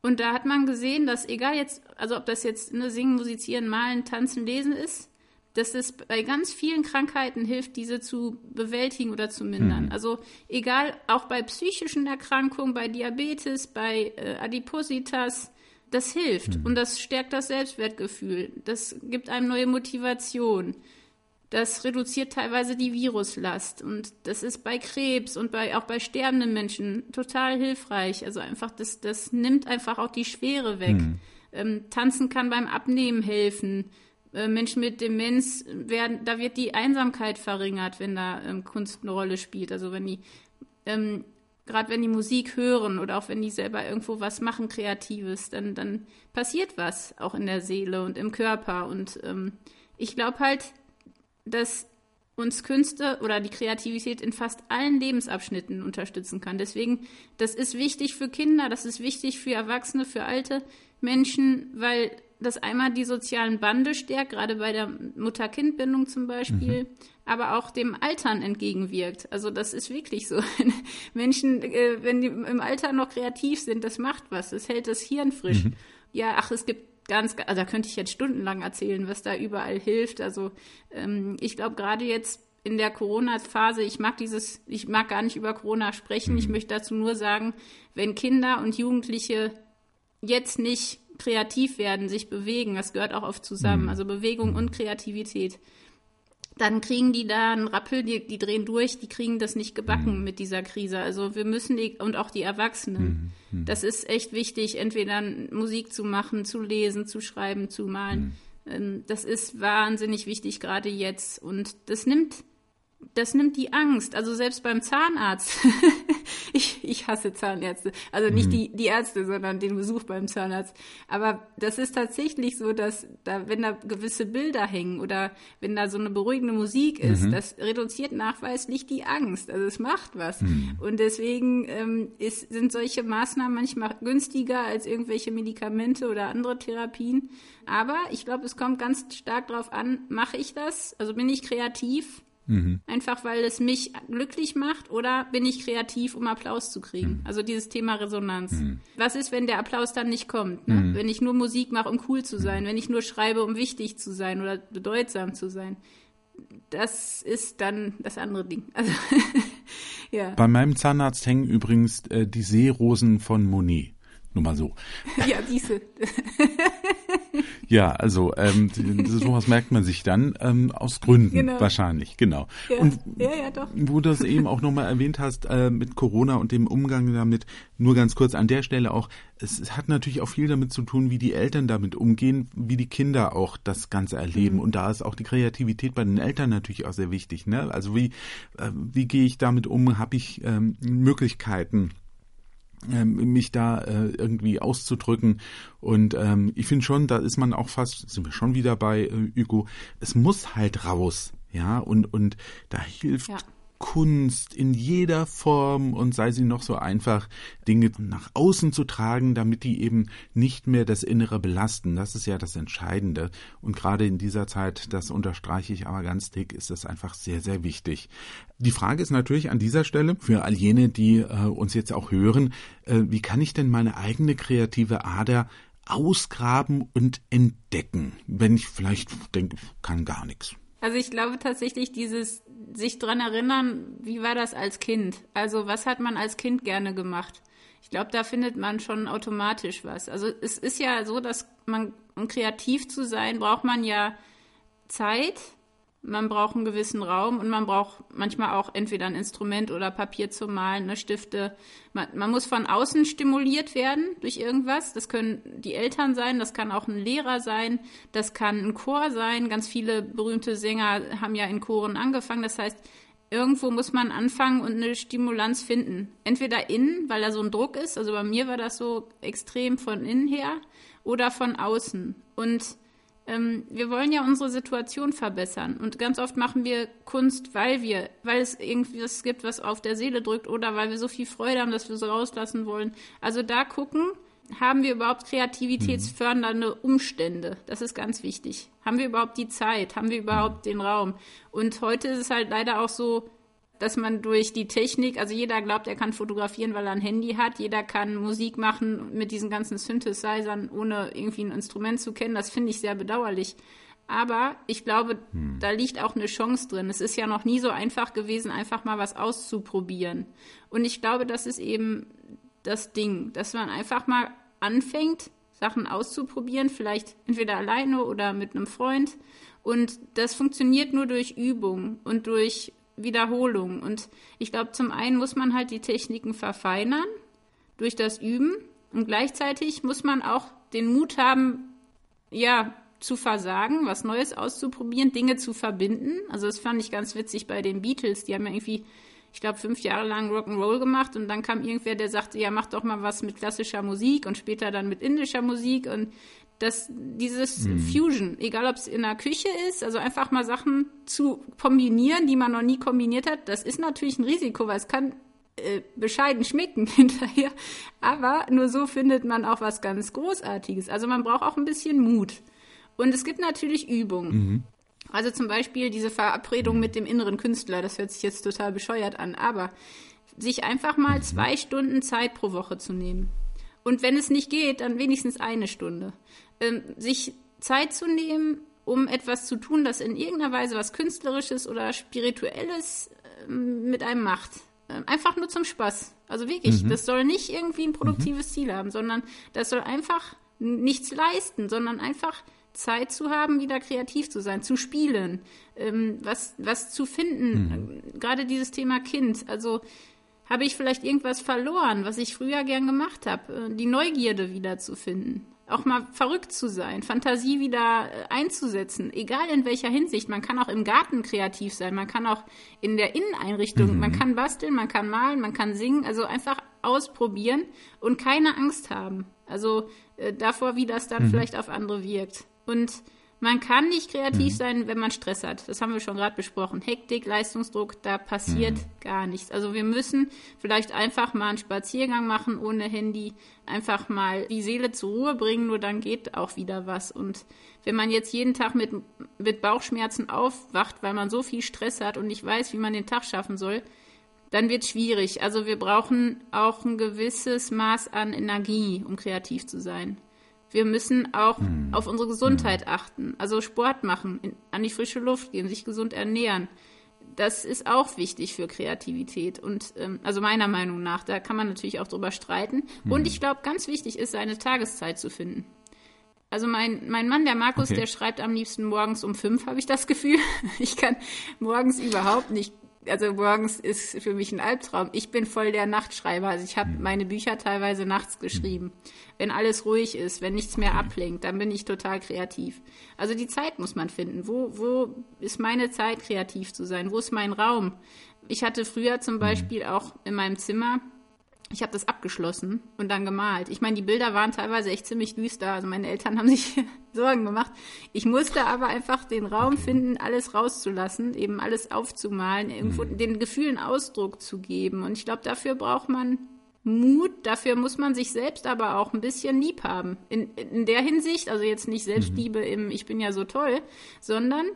Und da hat man gesehen, dass egal jetzt, also ob das jetzt ne, Singen, Musizieren, Malen, Tanzen, Lesen ist, dass es bei ganz vielen Krankheiten hilft, diese zu bewältigen oder zu mindern. Mhm. Also egal, auch bei psychischen Erkrankungen, bei Diabetes, bei äh, Adipositas, das hilft mhm. und das stärkt das Selbstwertgefühl. Das gibt einem neue Motivation. Das reduziert teilweise die Viruslast und das ist bei Krebs und bei, auch bei sterbenden Menschen total hilfreich. Also einfach, das, das nimmt einfach auch die Schwere weg. Mhm. Ähm, Tanzen kann beim Abnehmen helfen. Äh, Menschen mit Demenz werden, da wird die Einsamkeit verringert, wenn da ähm, Kunst eine Rolle spielt. Also wenn die, ähm, gerade wenn die Musik hören oder auch wenn die selber irgendwo was machen, Kreatives, dann, dann passiert was auch in der Seele und im Körper. Und ähm, ich glaube halt, dass uns Künste oder die Kreativität in fast allen Lebensabschnitten unterstützen kann. Deswegen, das ist wichtig für Kinder, das ist wichtig für Erwachsene, für alte Menschen, weil das einmal die sozialen Bande stärkt, gerade bei der Mutter-Kind-Bindung zum Beispiel, mhm. aber auch dem Altern entgegenwirkt. Also das ist wirklich so. Menschen, äh, wenn die im Alter noch kreativ sind, das macht was, das hält das Hirn frisch. Mhm. Ja, ach, es gibt ganz, also da könnte ich jetzt stundenlang erzählen, was da überall hilft. Also ähm, ich glaube gerade jetzt in der Corona-Phase, ich mag dieses, ich mag gar nicht über Corona sprechen. Mhm. Ich möchte dazu nur sagen, wenn Kinder und Jugendliche jetzt nicht kreativ werden, sich bewegen, das gehört auch oft zusammen, mhm. also Bewegung und Kreativität. Dann kriegen die da einen Rappel, die, die drehen durch, die kriegen das nicht gebacken mhm. mit dieser Krise. Also wir müssen die, und auch die Erwachsenen. Mhm. mhm. Das ist echt wichtig, entweder Musik zu machen, zu lesen, zu schreiben, zu malen. Mhm. Ähm, das ist wahnsinnig wichtig, gerade jetzt. Und das nimmt das nimmt die Angst. Also selbst beim Zahnarzt. ich, ich hasse Zahnärzte. Also nicht mhm. die, die Ärzte, sondern den Besuch beim Zahnarzt. Aber das ist tatsächlich so, dass da, wenn da gewisse Bilder hängen oder wenn da so eine beruhigende Musik ist, mhm. das reduziert nachweislich die Angst. Also es macht was. Mhm. Und deswegen ähm, ist, sind solche Maßnahmen manchmal günstiger als irgendwelche Medikamente oder andere Therapien. Aber ich glaube, es kommt ganz stark darauf an, mache ich das? Also bin ich kreativ? Mhm. Einfach weil es mich glücklich macht oder bin ich kreativ, um Applaus zu kriegen? Mhm. Also dieses Thema Resonanz. Mhm. Was ist, wenn der Applaus dann nicht kommt? Ne? Mhm. Wenn ich nur Musik mache, um cool zu sein, wenn ich nur schreibe, um wichtig zu sein oder bedeutsam zu sein? Das ist dann das andere Ding. Also, ja. Bei meinem Zahnarzt hängen übrigens äh, die Seerosen von Monet. Nur mal so. Ja, diese. ja, also ähm, sowas merkt man sich dann ähm, aus Gründen genau. wahrscheinlich, genau. Ja, und ja, ja, doch. Wo du das eben auch nochmal erwähnt hast äh, mit Corona und dem Umgang damit, nur ganz kurz an der Stelle auch, es, hat natürlich auch viel damit zu tun, wie die Eltern damit umgehen, wie die Kinder auch das Ganze erleben. Mhm. Und da ist auch die Kreativität bei den Eltern natürlich auch sehr wichtig. Ne? Also wie, äh, wie gehe ich damit um? Habe ich ähm, Möglichkeiten? Ähm, mich da äh, irgendwie auszudrücken. Und ähm, ich finde schon, da ist man auch fast, sind wir schon wieder bei äh, Hugo, es muss halt raus. Ja, und, und da hilft ja. Kunst in jeder Form und sei sie noch so einfach, Dinge nach außen zu tragen, damit die eben nicht mehr das Innere belasten. Das ist ja das Entscheidende. Und gerade in dieser Zeit, das unterstreiche ich aber ganz dick, ist das einfach sehr, sehr wichtig. Die Frage ist natürlich an dieser Stelle für all jene, die äh, uns jetzt auch hören, äh, wie kann ich denn meine eigene kreative Ader ausgraben und entdecken, wenn ich vielleicht denke, kann gar nichts. Also ich glaube tatsächlich dieses sich dran erinnern, wie war das als Kind? Also was hat man als Kind gerne gemacht? Ich glaube, da findet man schon automatisch was. Also es ist ja so, dass man, um kreativ zu sein, braucht man ja Zeit, man braucht einen gewissen Raum und man braucht manchmal auch entweder ein Instrument oder Papier zum Malen, eine Stifte. Man, man, muss von außen stimuliert werden durch irgendwas. Das können die Eltern sein, das kann auch ein Lehrer sein, das kann ein Chor sein. Ganz viele berühmte Sänger haben ja in Choren angefangen. Das heißt, irgendwo muss man anfangen und eine Stimulanz finden. Entweder innen, weil da so ein Druck ist, also bei mir war das so extrem von innen her, oder von außen. Und ähm, wir wollen ja unsere Situation verbessern. Und ganz oft machen wir Kunst, weil wir, weil es irgendwie was gibt, was auf der Seele drückt oder weil wir so viel Freude haben, dass wir so rauslassen wollen. Also da gucken, haben wir überhaupt kreativitätsfördernde Umstände? Das ist ganz wichtig. Haben wir überhaupt die Zeit? Haben wir überhaupt den Raum? Und heute ist es halt leider auch so, dass man durch die Technik, also jeder glaubt, er kann fotografieren, weil er ein Handy hat, jeder kann Musik machen mit diesen ganzen Synthesizern, ohne irgendwie ein Instrument zu kennen. Das finde ich sehr bedauerlich. Aber ich glaube, hm. da liegt auch eine Chance drin. Es ist ja noch nie so einfach gewesen, einfach mal was auszuprobieren. Und ich glaube, das ist eben das Ding, dass man einfach mal anfängt, Sachen auszuprobieren, vielleicht entweder alleine oder mit einem Freund. Und das funktioniert nur durch Übung und durch Wiederholung. Und ich glaube, zum einen muss man halt die Techniken verfeinern durch das Üben und gleichzeitig muss man auch den Mut haben, ja, zu versagen, was Neues auszuprobieren, Dinge zu verbinden. Also das fand ich ganz witzig bei den Beatles. Die haben ja irgendwie, ich glaube, fünf Jahre lang Rock'n'Roll gemacht und dann kam irgendwer, der sagte, ja, mach doch mal was mit klassischer Musik und später dann mit indischer Musik und dass dieses mhm. Fusion, egal ob es in der Küche ist, also einfach mal Sachen zu kombinieren, die man noch nie kombiniert hat, das ist natürlich ein Risiko, weil es kann äh, bescheiden schmecken hinterher. Aber nur so findet man auch was ganz Großartiges. Also man braucht auch ein bisschen Mut. Und es gibt natürlich Übungen. Mhm. Also zum Beispiel diese Verabredung mit dem inneren Künstler, das hört sich jetzt total bescheuert an, aber sich einfach mal mhm. zwei Stunden Zeit pro Woche zu nehmen. Und wenn es nicht geht, dann wenigstens eine Stunde ähm, sich Zeit zu nehmen, um etwas zu tun, das in irgendeiner Weise was Künstlerisches oder Spirituelles ähm, mit einem macht. Ähm, einfach nur zum Spaß. Also wirklich, mhm. das soll nicht irgendwie ein produktives mhm. Ziel haben, sondern das soll einfach nichts leisten, sondern einfach Zeit zu haben, wieder kreativ zu sein, zu spielen, ähm, was, was zu finden. Mhm. Gerade dieses Thema Kind. Also habe ich vielleicht irgendwas verloren, was ich früher gern gemacht habe, äh, die Neugierde wiederzufinden auch mal verrückt zu sein, Fantasie wieder äh, einzusetzen, egal in welcher Hinsicht. Man kann auch im Garten kreativ sein, man kann auch in der Inneneinrichtung, mhm. man kann basteln, man kann malen, man kann singen, also einfach ausprobieren und keine Angst haben. Also äh, davor, wie das dann mhm. vielleicht auf andere wirkt. Und man kann nicht kreativ mhm. sein, wenn man Stress hat. Das haben wir schon gerade besprochen. Hektik, Leistungsdruck, da passiert mhm. gar nichts. Also wir müssen vielleicht einfach mal einen Spaziergang machen ohne Handy, einfach mal die Seele zur Ruhe bringen, nur dann geht auch wieder was. Und wenn man jetzt jeden Tag mit, mit Bauchschmerzen aufwacht, weil man so viel Stress hat und nicht weiß, wie man den Tag schaffen soll, dann wird es schwierig. Also wir brauchen auch ein gewisses Maß an Energie, um kreativ zu sein. Wir müssen auch hm. auf unsere Gesundheit hm. achten, also Sport machen, in, an die frische Luft gehen, sich gesund ernähren. Das ist auch wichtig für Kreativität und ähm, also meiner Meinung nach, da kann man natürlich auch drüber streiten. Hm. Und ich glaube, ganz wichtig ist, seine Tageszeit zu finden. Also mein, mein Mann, der Markus, okay. der schreibt am liebsten morgens um fünf, habe ich das Gefühl. Ich kann morgens überhaupt nicht also morgens ist für mich ein Albtraum. Ich bin voll der Nachtschreiber. Also ich habe mhm. meine Bücher teilweise nachts geschrieben. Mhm. Wenn alles ruhig ist, wenn nichts mehr ablenkt, dann bin ich total kreativ. Also die Zeit muss man finden. Wo, wo ist meine Zeit, kreativ zu sein? Wo ist mein Raum? Ich hatte früher zum mhm. Beispiel auch in meinem Zimmer ich habe das abgeschlossen und dann gemalt. Ich meine, die Bilder waren teilweise echt ziemlich düster. Also meine Eltern haben sich Sorgen gemacht. Ich musste aber einfach den Raum finden, alles rauszulassen, eben alles aufzumalen, irgendwo mhm. den Gefühlen Ausdruck zu geben. Und ich glaube, dafür braucht man Mut, dafür muss man sich selbst aber auch ein bisschen lieb haben. In, in der Hinsicht, also jetzt nicht Selbstliebe mhm. im Ich bin ja so toll, sondern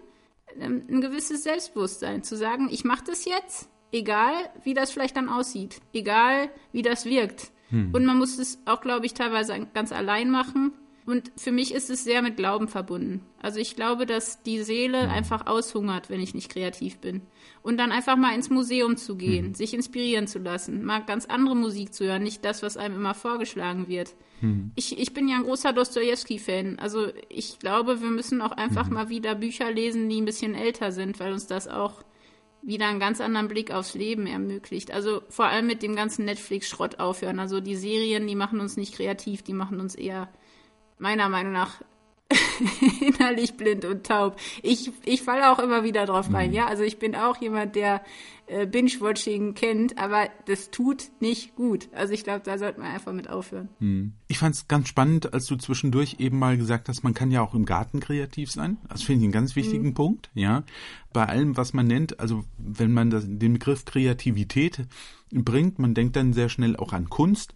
ähm, ein gewisses Selbstbewusstsein. Zu sagen, ich mache das jetzt Egal, wie das vielleicht dann aussieht. Egal, wie das wirkt. Hm. Und man muss es auch, glaube ich, teilweise ganz allein machen. Und für mich ist es sehr mit Glauben verbunden. Also ich glaube, dass die Seele hm. einfach aushungert, wenn ich nicht kreativ bin. Und dann einfach mal ins Museum zu gehen, hm. sich inspirieren zu lassen, mal ganz andere Musik zu hören, nicht das, was einem immer vorgeschlagen wird. Hm. Ich, ich bin ja ein großer Dostoevsky-Fan. Also ich glaube, wir müssen auch einfach hm. mal wieder Bücher lesen, die ein bisschen älter sind, weil uns das auch wieder einen ganz anderen Blick aufs Leben ermöglicht. Also vor allem mit dem ganzen Netflix-Schrott aufhören. Also die Serien, die machen uns nicht kreativ, die machen uns eher meiner Meinung nach innerlich blind und taub. Ich, ich falle auch immer wieder drauf rein, mhm. ja. Also ich bin auch jemand, der äh, Binge-Watching kennt, aber das tut nicht gut. Also ich glaube, da sollte man einfach mit aufhören. Mhm. Ich fand es ganz spannend, als du zwischendurch eben mal gesagt hast, man kann ja auch im Garten kreativ sein. Das finde ich einen ganz wichtigen mhm. Punkt, ja. Bei allem, was man nennt, also wenn man das, den Begriff Kreativität bringt, man denkt dann sehr schnell auch an Kunst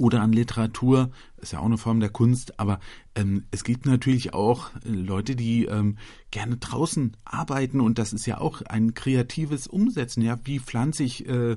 oder an Literatur, ist ja auch eine Form der Kunst, aber ähm, es gibt natürlich auch äh, Leute, die ähm, gerne draußen arbeiten und das ist ja auch ein kreatives Umsetzen. Ja, wie pflanze ich äh,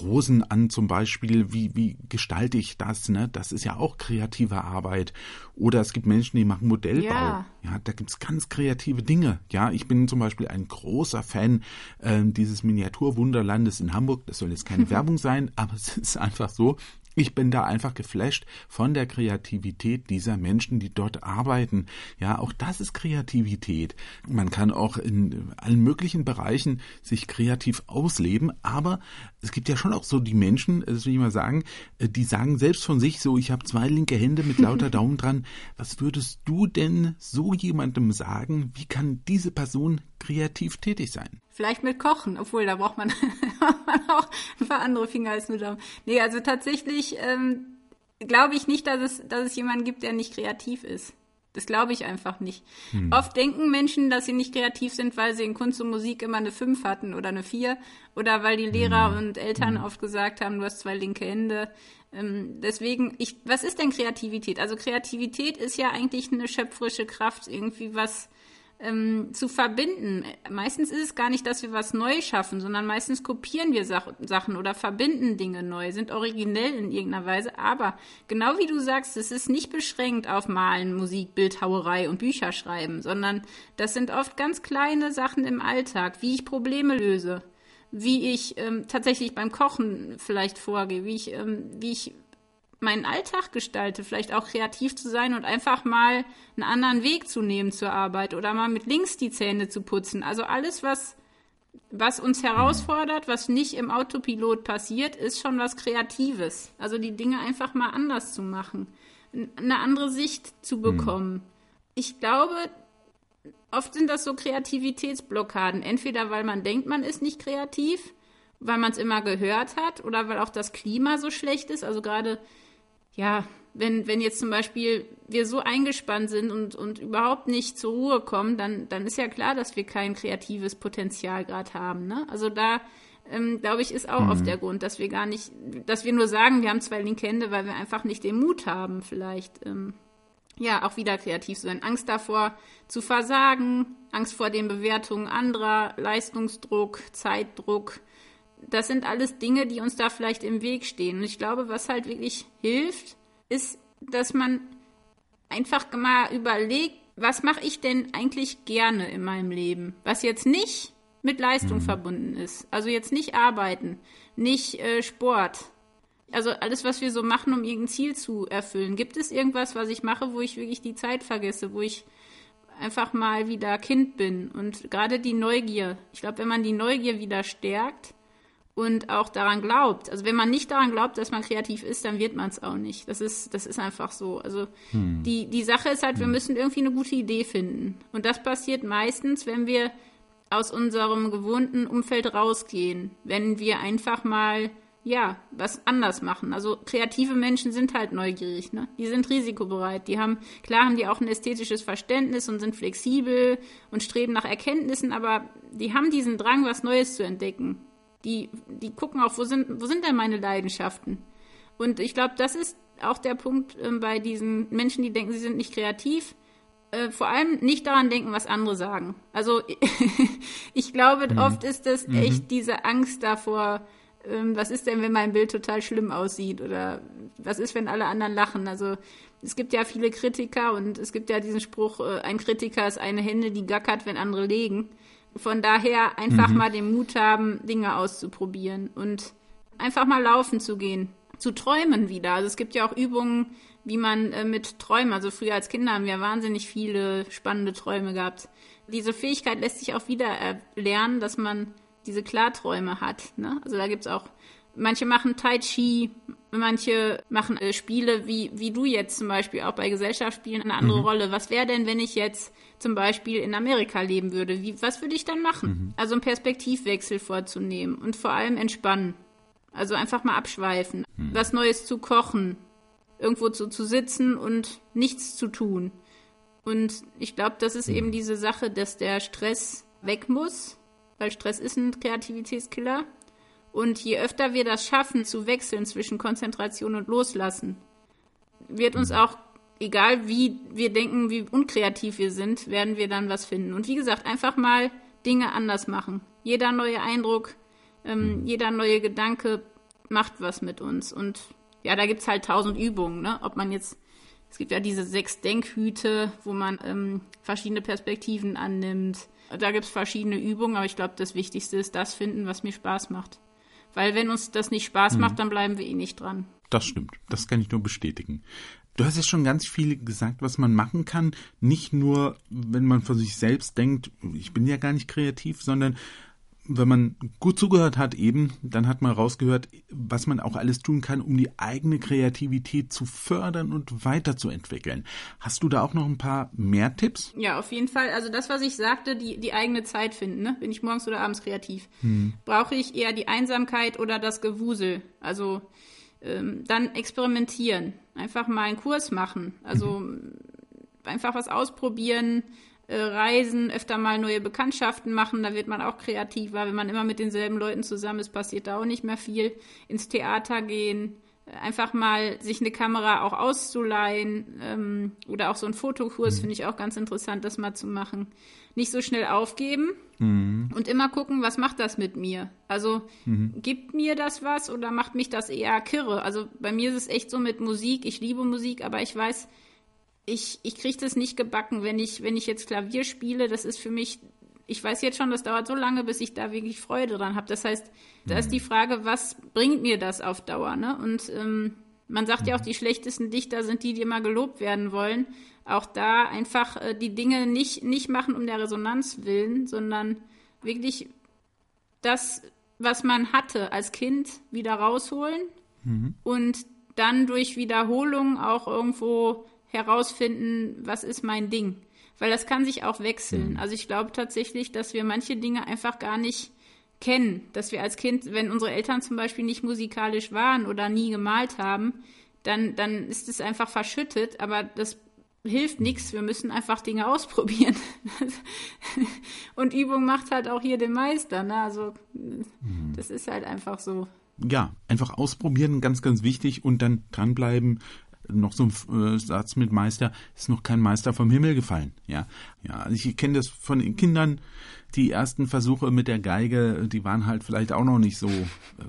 Rosen an zum Beispiel? Wie, wie gestalte ich das? Ne? Das ist ja auch kreative Arbeit. Oder es gibt Menschen, die machen Modellbau. Ja, ja da gibt's ganz kreative Dinge. Ja, ich bin zum Beispiel ein großer Fan äh, dieses Miniaturwunderlandes in Hamburg. Das soll jetzt keine Werbung sein, aber es ist einfach so. Ich bin da einfach geflasht von der Kreativität dieser Menschen, die dort arbeiten. Ja, auch das ist Kreativität. Man kann auch in allen möglichen Bereichen sich kreativ ausleben, aber es gibt ja schon auch so die Menschen, das will ich mal sagen, die sagen selbst von sich so, ich habe zwei linke Hände mit lauter Daumen dran. Was würdest du denn so jemandem sagen? Wie kann diese Person kreativ tätig sein? Vielleicht mit Kochen, obwohl da braucht man, auch paar andere Finger als nur Daumen. Nee, also tatsächlich ähm, glaube ich nicht, dass es, dass es jemanden gibt, der nicht kreativ ist. Das glaube ich einfach nicht. Hm. Oft denken Menschen, dass sie nicht kreativ sind, weil sie in Kunst und Musik immer eine 5 hatten oder eine 4 oder weil die Lehrer hm. und Eltern hm. oft gesagt haben, du hast zwei linke Hände. Ähm, deswegen, ich, was ist denn Kreativität? Also Kreativität ist ja eigentlich eine schöpferische Kraft, irgendwie was ähm, zu verbinden. Meistens ist es gar nicht, dass wir was neu schaffen, sondern meistens kopieren wir Sach Sachen oder verbinden Dinge neu, sind originell in irgendeiner Weise. Aber genau wie du sagst, es ist nicht beschränkt auf Malen, Musik, Bildhauerei und Bücher schreiben, sondern das sind oft ganz kleine Sachen im Alltag, wie ich Probleme löse, wie ich ähm, tatsächlich beim Kochen vielleicht vorgehe, wie ich, ähm, wie ich meinen Alltag gestalte, vielleicht auch kreativ zu sein und einfach mal einen anderen Weg zu nehmen zur Arbeit oder mal mit links die Zähne zu putzen. Also alles, was, was uns herausfordert, was nicht im Autopilot passiert, ist schon was Kreatives. Also die Dinge einfach mal anders zu machen, eine andere Sicht zu hm. bekommen. Mhm. Ich glaube, oft sind das so Kreativitätsblockaden. Entweder weil man denkt, man ist nicht kreativ, weil man es immer gehört hat oder weil auch das Klima so schlecht ist. Also gerade ja, wenn, wenn jetzt zum Beispiel wir so eingespannt sind und, und überhaupt nicht zur Ruhe kommen, dann, dann ist ja klar, dass wir kein kreatives Potenzial gerade haben. Ne? Also da, ähm, glaube ich, ist auch mhm. oft der Grund, dass wir gar nicht, dass wir nur sagen, wir haben zwei linke Hände, weil wir einfach nicht den Mut haben, vielleicht, ähm, ja, auch wieder kreativ zu sein. Angst davor zu versagen, Angst vor den Bewertungen anderer, Leistungsdruck, Zeitdruck, das sind alles Dinge, die uns da vielleicht im Weg stehen. Und ich glaube, was halt wirklich hilft, ist, dass man einfach mal überlegt, was mache ich denn eigentlich gerne in meinem Leben? Was jetzt nicht mit Leistung mhm. verbunden ist. Also jetzt nicht arbeiten, nicht äh, Sport. Also alles, was wir so machen, um irgendein Ziel zu erfüllen. Gibt es irgendwas, was ich mache, wo ich wirklich die Zeit vergesse, wo ich einfach mal wieder Kind bin? Und gerade die Neugier. Ich glaube, wenn man die Neugier wieder stärkt, und auch daran glaubt. Also wenn man nicht daran glaubt, dass man kreativ ist, dann wird man es auch nicht. Das ist, das ist einfach so. Also hm. die, die Sache ist halt, wir hm. müssen irgendwie eine gute Idee finden. Und das passiert meistens, wenn wir aus unserem gewohnten Umfeld rausgehen. Wenn wir einfach mal ja, was anders machen. Also kreative Menschen sind halt neugierig, ne? Die sind risikobereit. Die haben, klar haben die auch ein ästhetisches Verständnis und sind flexibel und streben nach Erkenntnissen, aber die haben diesen Drang, was Neues zu entdecken. Die, die gucken auch, wo sind, wo sind denn meine Leidenschaften? Und ich glaube, das ist auch der Punkt äh, bei diesen Menschen, die denken, sie sind nicht kreativ. Äh, vor allem nicht daran denken, was andere sagen. Also ich glaube, mhm. oft ist das mhm. echt diese Angst davor, ähm, was ist denn, wenn mein Bild total schlimm aussieht oder was ist, wenn alle anderen lachen? Also es gibt ja viele Kritiker und es gibt ja diesen Spruch, äh, ein Kritiker ist eine Hände, die gackert, wenn andere legen. Von daher einfach mhm. mal den Mut haben, Dinge auszuprobieren und einfach mal laufen zu gehen, zu träumen wieder. Also es gibt ja auch Übungen, wie man äh, mit Träumen, also früher als Kinder haben wir wahnsinnig viele spannende Träume gehabt. Diese Fähigkeit lässt sich auch wieder erlernen, dass man diese Klarträume hat. Ne? Also da gibt's auch, manche machen Tai Chi, manche machen äh, Spiele, wie, wie du jetzt zum Beispiel auch bei Gesellschaftsspielen eine andere mhm. Rolle. Was wäre denn, wenn ich jetzt zum Beispiel in Amerika leben würde? Wie, was würde ich dann machen? Mhm. Also einen Perspektivwechsel vorzunehmen und vor allem entspannen. Also einfach mal abschweifen, mhm. was Neues zu kochen, irgendwo zu, zu sitzen und nichts zu tun. Und ich glaube, das ist eben mhm. diese Sache, dass der Stress weg muss weil Stress ist ein Kreativitätskiller. Und je öfter wir das schaffen, zu wechseln zwischen Konzentration und Loslassen, wird uns auch, egal wie wir denken, wie unkreativ wir sind, werden wir dann was finden. Und wie gesagt, einfach mal Dinge anders machen. Jeder neue Eindruck, ähm, mhm. jeder neue Gedanke macht was mit uns. Und ja, da gibt es halt tausend Übungen, ne? Ob man jetzt, es gibt ja diese sechs Denkhüte, wo man ähm, verschiedene Perspektiven annimmt da gibt es verschiedene Übungen, aber ich glaube, das Wichtigste ist das finden, was mir Spaß macht. Weil wenn uns das nicht Spaß mhm. macht, dann bleiben wir eh nicht dran. Das stimmt. Das kann ich nur bestätigen. Du hast ja schon ganz viel gesagt, was man machen kann. Nicht nur, wenn man von sich selbst denkt, ich bin ja gar nicht kreativ, sondern wenn man gut zugehört hat eben, dann hat man rausgehört, was man auch alles tun kann, um die eigene Kreativität zu fördern und weiterzuentwickeln. Hast du da auch noch ein paar mehr Tipps? Ja, auf jeden Fall. Also das, was ich sagte, die, die eigene Zeit finden. Ne? Bin ich morgens oder abends kreativ? Hm. Brauche ich eher die Einsamkeit oder das Gewusel? Also ähm, dann experimentieren. Einfach mal einen Kurs machen. Also mhm. einfach was ausprobieren äh, reisen, öfter mal neue Bekanntschaften machen, da wird man auch kreativer. Wenn man immer mit denselben Leuten zusammen ist, passiert da auch nicht mehr viel. Ins Theater gehen, äh, einfach mal sich eine Kamera auch auszuleihen ähm, oder auch so ein Fotokurs mhm. finde ich auch ganz interessant, das mal zu machen. Nicht so schnell aufgeben mhm. und immer gucken, was macht das mit mir? Also mhm. gibt mir das was oder macht mich das eher kirre? Also bei mir ist es echt so mit Musik, ich liebe Musik, aber ich weiß, ich, ich kriege das nicht gebacken, wenn ich, wenn ich jetzt Klavier spiele. Das ist für mich, ich weiß jetzt schon, das dauert so lange, bis ich da wirklich Freude dran habe. Das heißt, da ist mhm. die Frage, was bringt mir das auf Dauer? Ne? Und ähm, man sagt ja auch, mhm. die schlechtesten Dichter sind die, die immer gelobt werden wollen. Auch da einfach äh, die Dinge nicht, nicht machen um der Resonanz willen, sondern wirklich das, was man hatte als Kind, wieder rausholen mhm. und dann durch Wiederholung auch irgendwo herausfinden, was ist mein Ding. Weil das kann sich auch wechseln. Mhm. Also ich glaube tatsächlich, dass wir manche Dinge einfach gar nicht kennen. Dass wir als Kind, wenn unsere Eltern zum Beispiel nicht musikalisch waren oder nie gemalt haben, dann, dann ist es einfach verschüttet. Aber das hilft mhm. nichts. Wir müssen einfach Dinge ausprobieren. Und Übung macht halt auch hier den Meister. Ne? Also mhm. das ist halt einfach so. Ja, einfach ausprobieren, ganz, ganz wichtig und dann dranbleiben, noch so ein äh, Satz mit Meister, ist noch kein Meister vom Himmel gefallen. Ja, ja. Also ich kenne das von den Kindern. Die ersten Versuche mit der Geige, die waren halt vielleicht auch noch nicht so äh,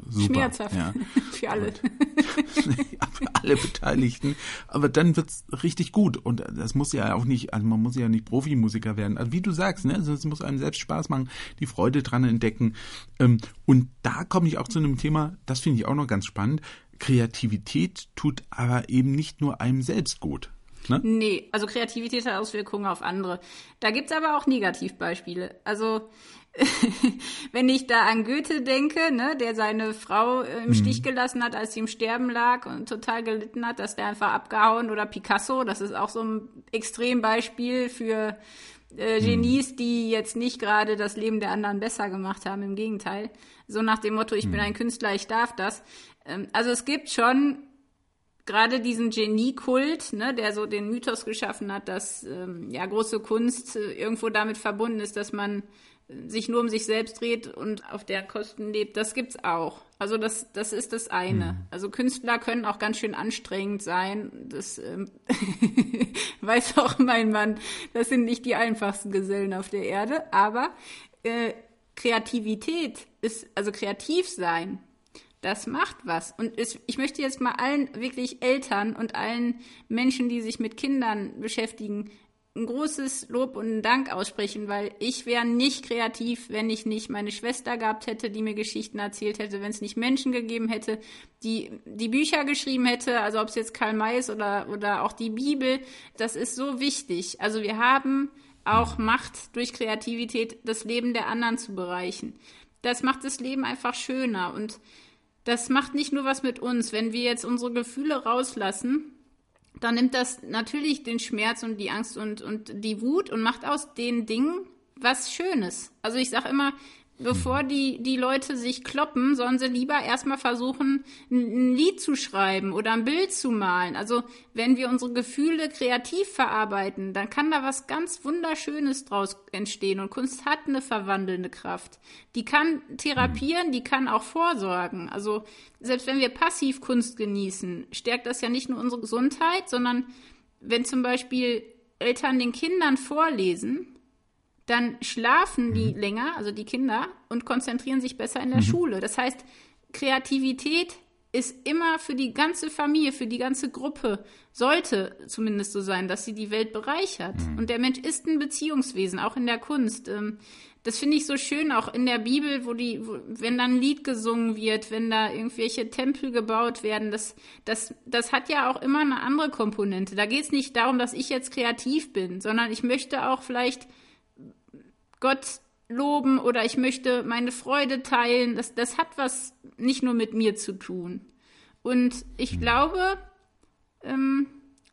super. Schmerzhaft. Ja. Für alle. für alle Beteiligten. Aber dann wird's richtig gut. Und das muss ja auch nicht, also man muss ja nicht Profimusiker werden. Also wie du sagst, ne, also es muss einem selbst Spaß machen, die Freude dran entdecken. Ähm, und da komme ich auch zu einem Thema, das finde ich auch noch ganz spannend. Kreativität tut aber eben nicht nur einem selbst gut. Ne? Nee, also Kreativität hat Auswirkungen auf andere. Da gibt's aber auch Negativbeispiele. Also wenn ich da an Goethe denke, ne, der seine Frau im mhm. Stich gelassen hat, als sie im Sterben lag und total gelitten hat, dass der einfach abgehauen oder Picasso, das ist auch so ein Extrembeispiel für äh, Genies, die jetzt nicht gerade das Leben der anderen besser gemacht haben, im Gegenteil. So nach dem Motto, ich bin ein Künstler, ich darf das. Ähm, also es gibt schon gerade diesen Geniekult, ne, der so den Mythos geschaffen hat, dass ähm, ja große Kunst äh, irgendwo damit verbunden ist, dass man sich nur um sich selbst dreht und auf der Kosten lebt, das gibt's auch. Also das, das ist das eine. Mhm. Also Künstler können auch ganz schön anstrengend sein. Das ähm, weiß auch mein Mann. Das sind nicht die einfachsten Gesellen auf der Erde. Aber äh, Kreativität ist, also kreativ sein, das macht was. Und es, ich möchte jetzt mal allen wirklich Eltern und allen Menschen, die sich mit Kindern beschäftigen, ein großes Lob und einen Dank aussprechen, weil ich wäre nicht kreativ, wenn ich nicht meine Schwester gehabt hätte, die mir Geschichten erzählt hätte, wenn es nicht Menschen gegeben hätte, die die Bücher geschrieben hätte, also ob es jetzt Karl May ist oder, oder auch die Bibel. Das ist so wichtig. Also wir haben auch Macht durch Kreativität, das Leben der anderen zu bereichen. Das macht das Leben einfach schöner und das macht nicht nur was mit uns. Wenn wir jetzt unsere Gefühle rauslassen, dann nimmt das natürlich den Schmerz und die Angst und, und die Wut und macht aus den Dingen was Schönes. Also ich sage immer, bevor die, die Leute sich kloppen, sollen sie lieber erstmal versuchen, ein, Lied zu schreiben oder ein Bild zu malen. Also wenn wir unsere Gefühle kreativ verarbeiten, dann kann da was ganz Wunderschönes draus entstehen. Und Kunst hat eine verwandelnde Kraft. Die kann therapieren, die kann auch vorsorgen. Also selbst wenn wir passiv Kunst genießen, stärkt das ja nicht nur unsere Gesundheit, sondern wenn zum Beispiel Eltern den Kindern vorlesen, dann schlafen die mhm. länger, also die Kinder, und konzentrieren sich besser in der mhm. Schule. Das heißt, Kreativität ist immer für die ganze Familie, für die ganze Gruppe, sollte zumindest so sein, dass sie die Welt bereichert. Mhm. Und der Mensch ist ein Beziehungswesen, auch in der Kunst. Ähm, das finde ich so schön, auch in der Bibel, wo die, wo, wenn dann ein Lied gesungen wird, wenn da irgendwelche Tempel gebaut werden, das, das, das hat ja auch immer eine andere Komponente. Da geht es nicht darum, dass ich jetzt kreativ bin, sondern ich möchte auch vielleicht Gott loben oder ich möchte meine Freude teilen. Das, das hat was nicht nur mit mir zu tun. Und ich hm. glaube, ähm,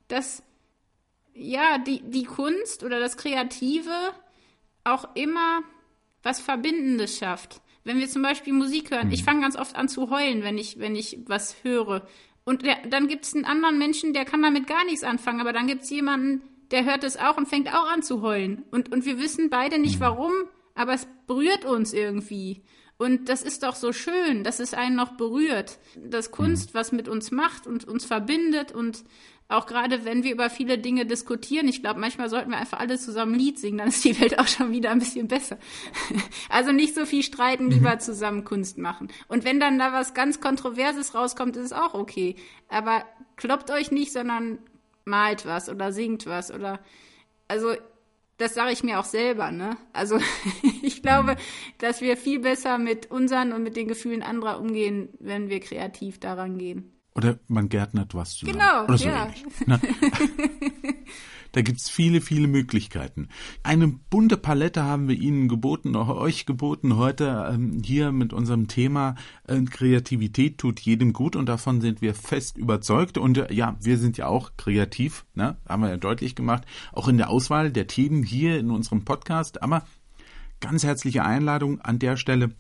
dass ja die, die Kunst oder das Kreative auch immer was Verbindendes schafft. Wenn wir zum Beispiel Musik hören, ich hm. fange ganz oft an zu heulen, wenn ich, wenn ich was höre. Und der, dann gibt es einen anderen Menschen, der kann damit gar nichts anfangen, aber dann gibt es jemanden, der hört es auch und fängt auch an zu heulen. Und, und wir wissen beide nicht mhm. warum, aber es berührt uns irgendwie. Und das ist doch so schön, dass es einen noch berührt. Dass Kunst mhm. was mit uns macht und uns verbindet und auch gerade wenn wir über viele Dinge diskutieren, ich glaube, manchmal sollten wir einfach alle zusammen ein Lied singen, dann ist die Welt auch schon wieder ein bisschen besser. Also nicht so viel streiten, mhm. lieber zusammen Kunst machen. Und wenn dann da was ganz Kontroverses rauskommt, ist es auch okay. Aber kloppt euch nicht, sondern malt was oder singt was oder also das sage ich mir auch selber, ne? Also ich glaube, dass wir viel besser mit unseren und mit den Gefühlen anderer umgehen, wenn wir kreativ daran gehen. Oder man gärtnert was zusammen. Genau, Oder so ja. ähnlich. Ne? Da gibt's viele, viele Möglichkeiten. Eine bunte Palette haben wir Ihnen geboten, auch euch geboten heute ähm, hier mit unserem Thema äh, Kreativität tut jedem gut und davon sind wir fest überzeugt. Und äh, ja, wir sind ja auch kreativ, ne? haben wir ja deutlich gemacht, auch in der Auswahl der Themen hier in unserem Podcast. Aber ganz herzliche Einladung an der Stelle.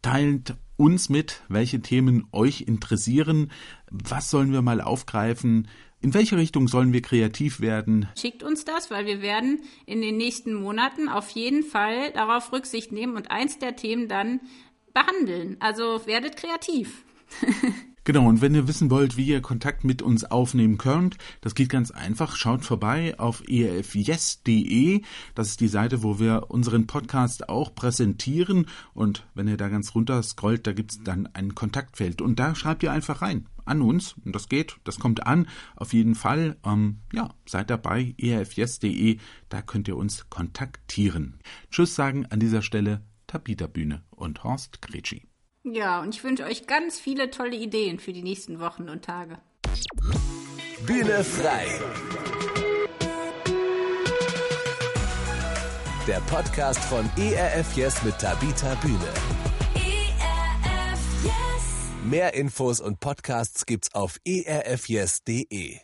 Teilt uns mit, welche Themen euch interessieren. Was sollen wir mal aufgreifen? In welche Richtung sollen wir kreativ werden? Schickt uns das, weil wir werden in den nächsten Monaten auf jeden Fall darauf Rücksicht nehmen und eins der Themen dann behandeln. Also werdet kreativ. Genau, und wenn ihr wissen wollt, wie ihr Kontakt mit uns aufnehmen könnt, das geht ganz einfach. Schaut vorbei auf efyes.de. Das ist die Seite, wo wir unseren Podcast auch präsentieren. Und wenn ihr da ganz runter scrollt, da gibt's dann ein Kontaktfeld. Und da schreibt ihr einfach rein an uns. Und das geht, das kommt an. Auf jeden Fall, ähm, ja, seid dabei, efyes.de. Da könnt ihr uns kontaktieren. Tschüss sagen an dieser Stelle Tabita Bühne und Horst Gretschi. Ja, und ich wünsche euch ganz viele tolle Ideen für die nächsten Wochen und Tage. Bühne frei. Der Podcast von ERF Yes mit Tabita Bühne. ERF Yes. Mehr Infos und Podcasts gibt's auf erfyes.de.